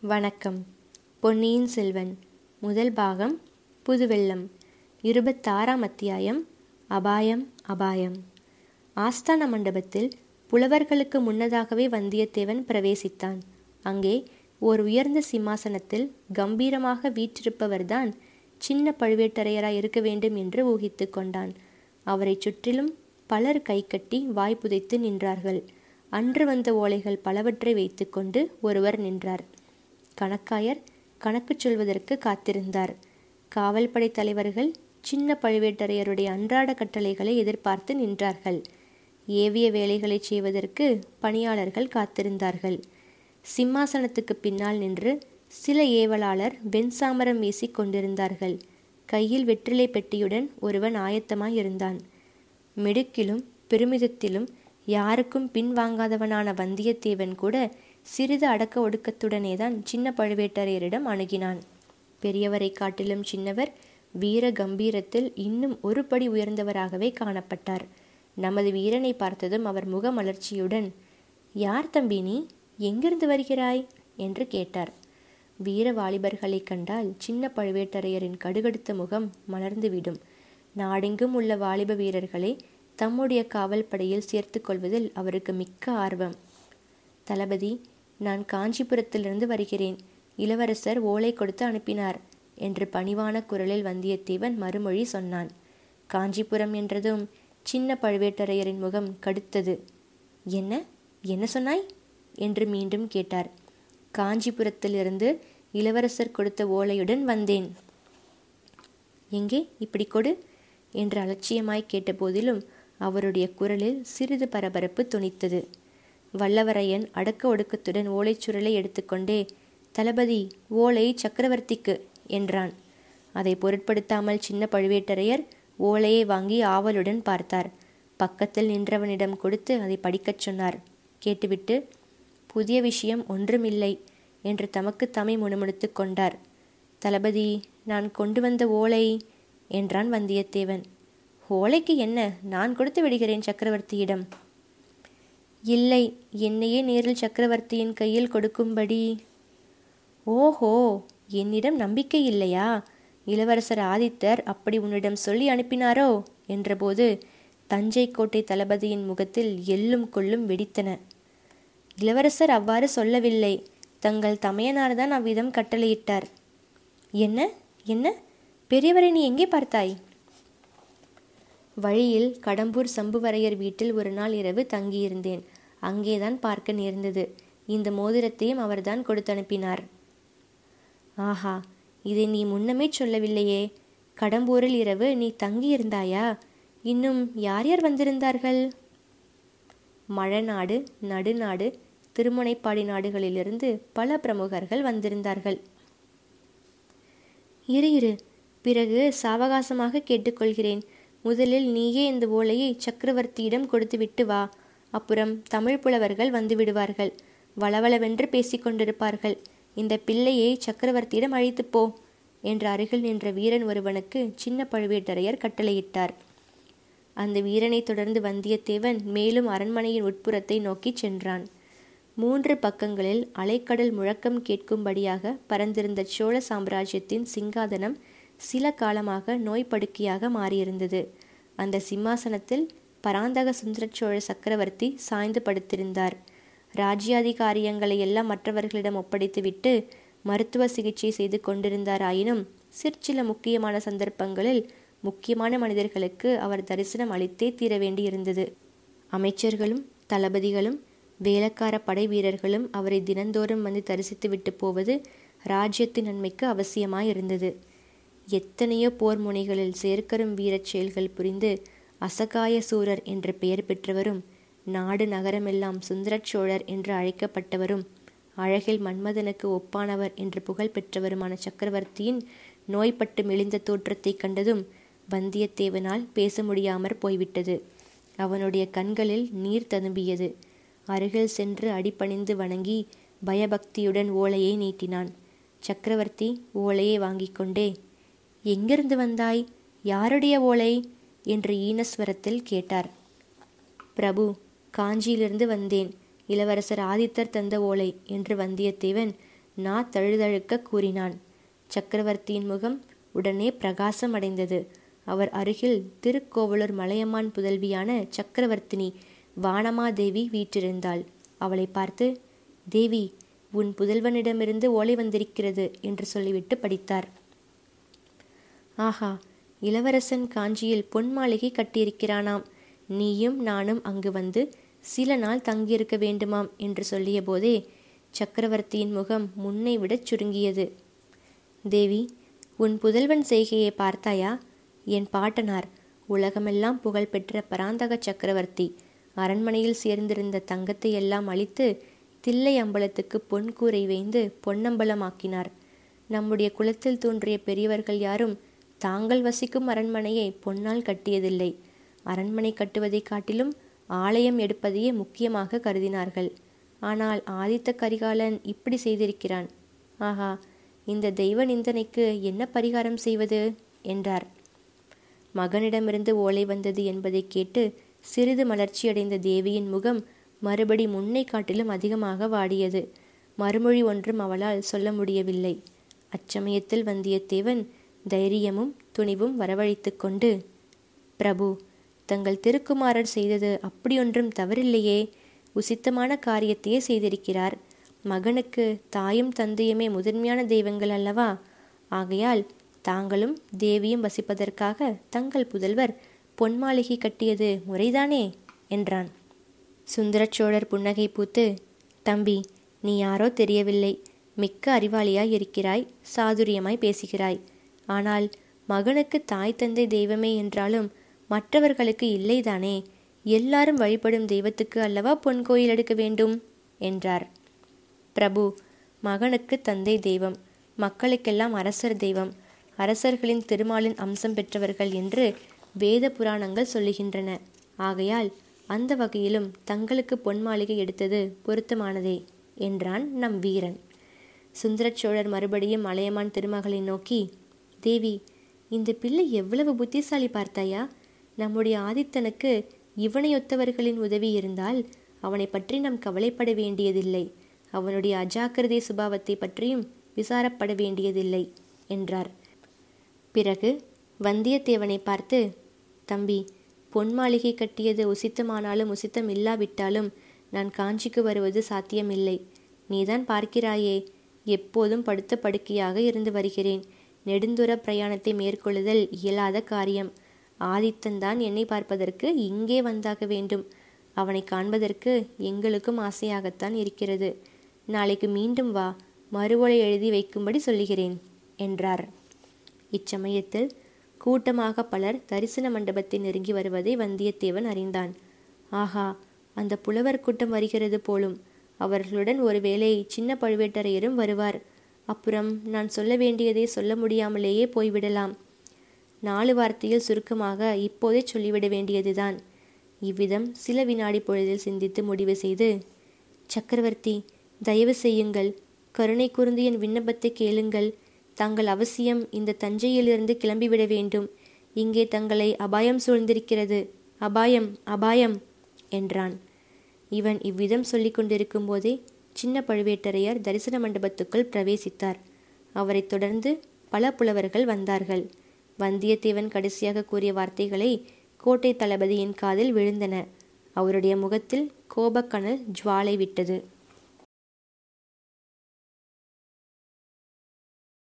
வணக்கம். பொன்னியின் செல்வன் முதல் பாகம் புதுவெள்ளம் இருபத்தாறாம் அத்தியாயம் அபாயம் அபாயம். ஆஸ்தான மண்டபத்தில் புலவர்களுக்கு முன்னதாகவே வந்தியத்தேவன் பிரவேசித்தான். அங்கே ஓர் உயர்ந்த சிம்மாசனத்தில் கம்பீரமாக வீற்றிருப்பவர்தான் சின்ன பழுவேட்டரையராய் இருக்க வேண்டும் என்று ஊகித்து கொண்டான். அவரை சுற்றிலும் பலர் கைகட்டி வாய் புதைத்து நின்றார்கள். அன்று வந்த ஓலைகள் பலவற்றை வைத்துக்கொண்டு ஒருவர் நின்றார். கணக்காயர் கணக்கு சொல்வதற்கு காத்திருந்தார். காவல்படை தலைவர்கள் சின்ன பழுவேட்டரையருடைய அன்றாட கட்டளைகளை எதிர்பார்த்து நின்றார்கள். ஏவிய வேலைகளை செய்வதற்கு பணியாளர்கள் காத்திருந்தார்கள். சிம்மாசனத்துக்கு பின்னால் நின்று சில ஏவலாளர் வெண்சாமரம் வீசி கொண்டிருந்தார்கள். கையில் வெற்றிலை பெட்டியுடன் ஒருவன் ஆயத்தமாய் இருந்தான். மிடுக்கிலும் பெருமிதத்திலும் யாருக்கும் பின்வாங்காதவனான வந்தியத்தேவன் கூட சிறிது அடக்க ஒடுக்கத்துடனே தான் சின்ன பழுவேட்டரையரிடம் அணுகினான். பெரியவரை காட்டிலும் சின்னவர் வீர கம்பீரத்தில் இன்னும் ஒரு படி உயர்ந்தவராகவே காணப்பட்டார். நமது வீரனை பார்த்ததும் அவர் முகமலர்ச்சியுடன் யார் தம்பி நீ? எங்கிருந்து வருகிறாய்? என்று கேட்டார். வீர வாலிபர்களை கண்டால் சின்ன பழுவேட்டரையரின் கடுகடுத்த முகம் மலர்ந்துவிடும். நாடெங்கும் உள்ள வாலிப வீரர்களை தம்முடைய காவல் படையில் சேர்த்து கொள்வதில் அவருக்கு மிக்க ஆர்வம். தளபதி நான் காஞ்சிபுரத்திலிருந்து வருகிறேன். இளவரசர் ஓலை கொடுத்து அனுப்பினார் என்று பணிவான குரலில் வந்தியத்தேவன் மறுமொழி சொன்னான். காஞ்சிபுரம் என்றதும் சின்ன பழுவேட்டரையரின் முகம் கடுத்தது. என்ன? என்ன சொன்னாய்? என்று மீண்டும் கேட்டார். காஞ்சிபுரத்திலிருந்து இளவரசர் கொடுத்த ஓலையுடன் வந்தேன். எங்கே? இப்படி கொடு என்று அலட்சியமாய் கேட்டபோதிலும் அவருடைய குரலில் சிறிது பரபரப்பு துணித்தது. வல்லவரையன் அடக்க ஒடுக்கத்துடன் ஓலைச்சுருளை எடுத்துக்கொண்டே தளபதி ஓலை சக்கரவர்த்திக்கு என்றான். அதை பொருட்படுத்தாமல் சின்ன பழுவேட்டரையர் ஓலையை வாங்கி ஆவலுடன் பார்த்தார். பக்கத்தில் நின்றவனிடம் கொடுத்து அதை படிக்கச் சொன்னார். கேட்டுவிட்டு புதிய விஷயம் ஒன்றுமில்லை என்று தமக்கு தமை முணுமுணுத்து கொண்டார். தளபதி நான் கொண்டு வந்த ஓலை என்றான் வந்தியத்தேவன். ஓலைக்கு என்ன? நான் கொடுத்து விடுகிறேன் சக்கரவர்த்தியிடம். இல்லை என்னையே நேரில் சக்கரவர்த்தியின் கையில் கொடுக்கும்படி. ஓஹோ என்னிடம் நம்பிக்கை இல்லையா? இளவரசர் ஆதித்தர் அப்படி உன்னிடம் சொல்லி அனுப்பினாரோ? என்றபோது தஞ்சை கோட்டை தளபதியின் முகத்தில் எள்ளும் கொள்ளும் வெடித்தன. இளவரசர் அவ்வாறு சொல்லவில்லை. தங்கள் தமையனார் தான் அவ்விதம் கட்டளையிட்டார். என்ன? என்ன? பெரியவரை நீ எங்கே பார்த்தாய்? வழியில் கடம்பூர் சம்புவரையர் வீட்டில் ஒரு நாள் இரவு தங்கியிருந்தேன். அங்கேதான் பார்க்க நேர்ந்தது. இந்த மோதிரத்தையும் அவர்தான் கொடுத்து அனுப்பினார் ஆஹா இதை நீ முன்னமே சொல்லவில்லையே. கடம்பூரில் இரவு நீ தங்கியிருந்தாயா? இன்னும் யார் யார் வந்திருந்தார்கள்? மழநாடு நடுநாடு திருமுனைப்பாடி நாடுகளிலிருந்து பல பிரமுகர்கள் வந்திருந்தார்கள். இரு இரு. பிறகு சாவகாசமாக கேட்டுக்கொள்கிறேன். முதலில் நீயே இந்த ஓலையை சக்கரவர்த்தியிடம் கொடுத்து விட்டு வா. அப்புறம் தமிழ் புலவர்கள் வந்துவிடுவார்கள் வளவளவென்று பேசிக்கொண்டிருப்பார்கள் இந்த பிள்ளையை சக்கரவர்த்தியிடம் அழைத்து போ என்று அருகில் நின்ற வீரன் ஒருவனுக்கு சின்ன பழுவேட்டரையர் கட்டளையிட்டார். அந்த வீரனை தொடர்ந்து வந்தியத்தேவன் மேலும் அரண்மனையின் உட்புறத்தை நோக்கி சென்றான். மூன்று பக்கங்களில் அலைக்கடல் முழக்கம் கேட்கும்படியாக பறந்திருந்த சோழ சாம்ராஜ்யத்தின் சிங்காதனம் சில காலமாக நோய்படுக்கையாக மாறியிருந்தது. அந்த சிம்மாசனத்தில் பராந்தக சுந்தரச்சோழ சக்கரவர்த்தி சாய்ந்து படுத்திருந்தார். ராஜ்யாதிகாரியங்களை எல்லாம் மற்றவர்களிடம் ஒப்படைத்துவிட்டு மருத்துவ சிகிச்சை செய்து கொண்டிருந்தாராயினும் சிற்சில முக்கியமான சந்தர்ப்பங்களில் முக்கியமான மனிதர்களுக்கு அவர் தரிசனம் அளித்தே தீர வேண்டியிருந்தது அமைச்சர்களும் தளபதிகளும் வேலைக்கார படை வீரர்களும் அவரை தினந்தோறும் வந்து தரிசித்து விட்டு போவது ராஜ்யத்தின் நன்மைக்கு அவசியமாயிருந்தது. எத்தனையோ போர் முனைகளில் சேர்க்கரும் வீரச் செயல்கள் புரிந்து அசகாய சூரர் என்ற பெயர் பெற்றவரும் நாடு நகரமெல்லாம் சுந்தரச் சோழர் என்று அழைக்கப்பட்டவரும் அழகில் மன்மதனுக்கு ஒப்பானவர் என்று புகழ் பெற்றவருமான சக்கரவர்த்தியின் நோய்பட்டு மெலிந்த தோற்றத்தை கண்டதும் வந்தியத்தேவனால் பேச முடியாமற் போய்விட்டது. அவனுடைய கண்களில் நீர் ததும்பியது. அருகில் சென்று அடிபணிந்து வணங்கி பயபக்தியுடன் ஓலையை நீட்டினான். சக்கரவர்த்தி ஓலையை வாங்கிக் கொண்டே எங்கிருந்து வந்தாய்? யாருடைய ஓலை? என்று ஈனஸ்வரத்தில் கேட்டார். பிரபு காஞ்சியிலிருந்து வந்தேன். இளவரசர் ஆதித்தர் தந்த ஓலை என்று வந்தியத்தேவன் நா தழுதழுக்க கூறினான். சக்கரவர்த்தியின் முகம் உடனே பிரகாசம் அடைந்தது அவர் அருகில் திருக்கோவலூர் மலையமான் புதல்வியான சக்கரவர்த்தினி வானமாதேவி வீற்றிருந்தாள். அவளை பார்த்து தேவி உன் புதல்வனிடமிருந்து ஓலை வந்திருக்கிறது என்று சொல்லிவிட்டு படித்தார். ஆஹா இளவரசன் காஞ்சியில் பொன் மாளிகை கட்டியிருக்கிறானாம். நீயும் நானும் அங்கு வந்து சில நாள் தங்கியிருக்க வேண்டுமாம் என்று சொல்லிய போதே சக்கரவர்த்தியின் முகம் முன்னை விடச் சுருங்கியது. தேவி உன் புதல்வன் செய்கையை பார்த்தாயா? என் பாட்டனார் உலகமெல்லாம் புகழ்பெற்ற பராந்தக சக்கரவர்த்தி. அரண்மனையில் சேர்ந்திருந்த தங்கத்தை எல்லாம் அழித்து தில்லை அம்பலத்துக்கு பொன் கூரை வைந்து பொன்னம்பலமாக்கினார். நம்முடைய குலத்தில் தோன்றிய பெரியவர்கள் யாரும் தாங்கள் வசிக்கும் அரண்மனையை பொன்னால் கட்டியதில்லை. அரண்மனை கட்டுவதைக் காட்டிலும் ஆலயம் எடுப்பதையே முக்கியமாக கருதினார்கள். ஆனால் ஆதித்த கரிகாலன் இப்படி செய்திருக்கிறான். ஆஹா இந்த தெய்வ நிந்தனைக்கு என்ன பரிகாரம் செய்வது? என்றார். மகனிடமிருந்து ஓலை வந்தது என்பதை கேட்டு சிறிது மலர்ச்சியடைந்த தேவியின் முகம் மறுபடி முன்னை காட்டிலும் அதிகமாக வாடியது. மறுமொழி ஒன்றும் அவளால் சொல்ல முடியவில்லை. அச்சமயத்தில் வந்தியத்தேவன் தைரியமும் துணிவும் வரவழைத்து கொண்டு பிரபு தங்கள் திருக்குமாரர் செய்தது அப்படியொன்றும் தவறில்லையே. உசித்தமான காரியத்தையே செய்திருக்கிறார். மகனுக்கு தாயும் தந்தையுமே முதன்மையான தெய்வங்கள் அல்லவா? ஆகையால் தாங்களும் தேவியும் வசிப்பதற்காக தங்கள் புதல்வர் பொன் மாளிகை கட்டியது முறைதானே? என்றான். சுந்தரச்சோழர் புன்னகை பூத்து தம்பி நீ யாரோ தெரியவில்லை. மிக்க அறிவாளியாய் இருக்கிறாய். சாதுரியமாய் பேசுகிறாய். ஆனால் மகனுக்கு தாய் தந்தை தெய்வமே என்றாலும் மற்றவர்களுக்கு இல்லைதானே? எல்லாரும் வழிபடும் தெய்வத்துக்கு அல்லவா பொன் கோயில் எடுக்க வேண்டும்? என்றார். பிரபு மகனுக்கு தந்தை தெய்வம் மக்களுக்கெல்லாம் அரசர் தெய்வம் அரசர்களின் திருமாலின் அம்சம் பெற்றவர்கள் என்று வேத புராணங்கள் சொல்லுகின்றன. ஆகையால் அந்த வகையிலும் தங்களுக்கு பொன் மாளிகை எடுத்தது பொருத்தமானதே என்றான் நம் வீரன். சுந்தரச்சோழர் மறுபடியும் மலையமான் திருமகளை நோக்கி தேவி இந்த பிள்ளை எவ்வளவு புத்திசாலி பார்த்தாயா? நம்முடைய ஆதித்தனுக்கு இவனையொத்தவர்களின் உதவி இருந்தால் அவனை பற்றி நாம் கவலைப்பட வேண்டியதில்லை. அவனுடைய அஜாக்கிரதை சுபாவத்தை பற்றியும் விசாரப்பட வேண்டியதில்லை என்றார். பிறகு வந்தியத்தேவனை பார்த்து தம்பி பொன் மாளிகை கட்டியது உசித்தமானாலும் உசித்தம் இல்லாவிட்டாலும் நான் காஞ்சிக்கு வருவது சாத்தியமில்லை. நீதான் பார்க்கிறாயே எப்போதும் படுத்த படுக்கையாக இருந்து வருகிறேன். நெடுந்துர பிரயாணத்தை மேற்கொள்ளுதல் இயலாத காரியம். ஆதித்தன்தான் என்னை பார்ப்பதற்கு இங்கே வந்தாக வேண்டும். அவனை காண்பதற்கு எங்களுக்கும் ஆசையாகத்தான் இருக்கிறது. நாளைக்கு மீண்டும் வா மறுவொலை எழுதி வைக்கும்படி சொல்லுகிறேன் என்றார். இச்சமயத்தில் கூட்டமாக பலர் தரிசன மண்டபத்தை நெருங்கி வருவதை வந்தியத்தேவன் அறிந்தான். ஆஹா அந்த புலவர் கூட்டம் வருகிறது போலும் அவர்களுடன் ஒருவேளை சின்ன பழுவேட்டரையரும் வருவார். அப்புறம் நான் சொல்ல வேண்டியதை சொல்ல முடியாமலேயே போய்விடலாம். நாலு வார்த்தையில் சுருக்கமாக இப்போதே சொல்லிவிட வேண்டியதுதான். இவ்விதம் சில வினாடி பொழுதில் சிந்தித்து முடிவு செய்து சக்கரவர்த்தி தயவு செய்யுங்கள். கருணை கூர்ந்து என் விண்ணப்பத்தை கேளுங்கள். தாங்கள் அவசியம் இந்த தஞ்சையிலிருந்து கிளம்பிவிட வேண்டும். இங்கே தங்களை அபாயம் சூழ்ந்திருக்கிறது. அபாயம் அபாயம் என்றான். இவன் இவ்விதம் சொல்லிக் கொண்டிருக்கும் போதே சின்ன பழுவேட்டரையர் தரிசன மண்டபத்துக்குள் பிரவேசித்தார். அவரைத் தொடர்ந்து பல புலவர்கள் வந்தார்கள். வந்தியத்தேவன் கடைசியாக கூறிய வார்த்தைகளை கோட்டை தளபதியின் காதில் விழுந்தன. அவருடைய முகத்தில் கோபக்கனல் ஜுவாலை விட்டது.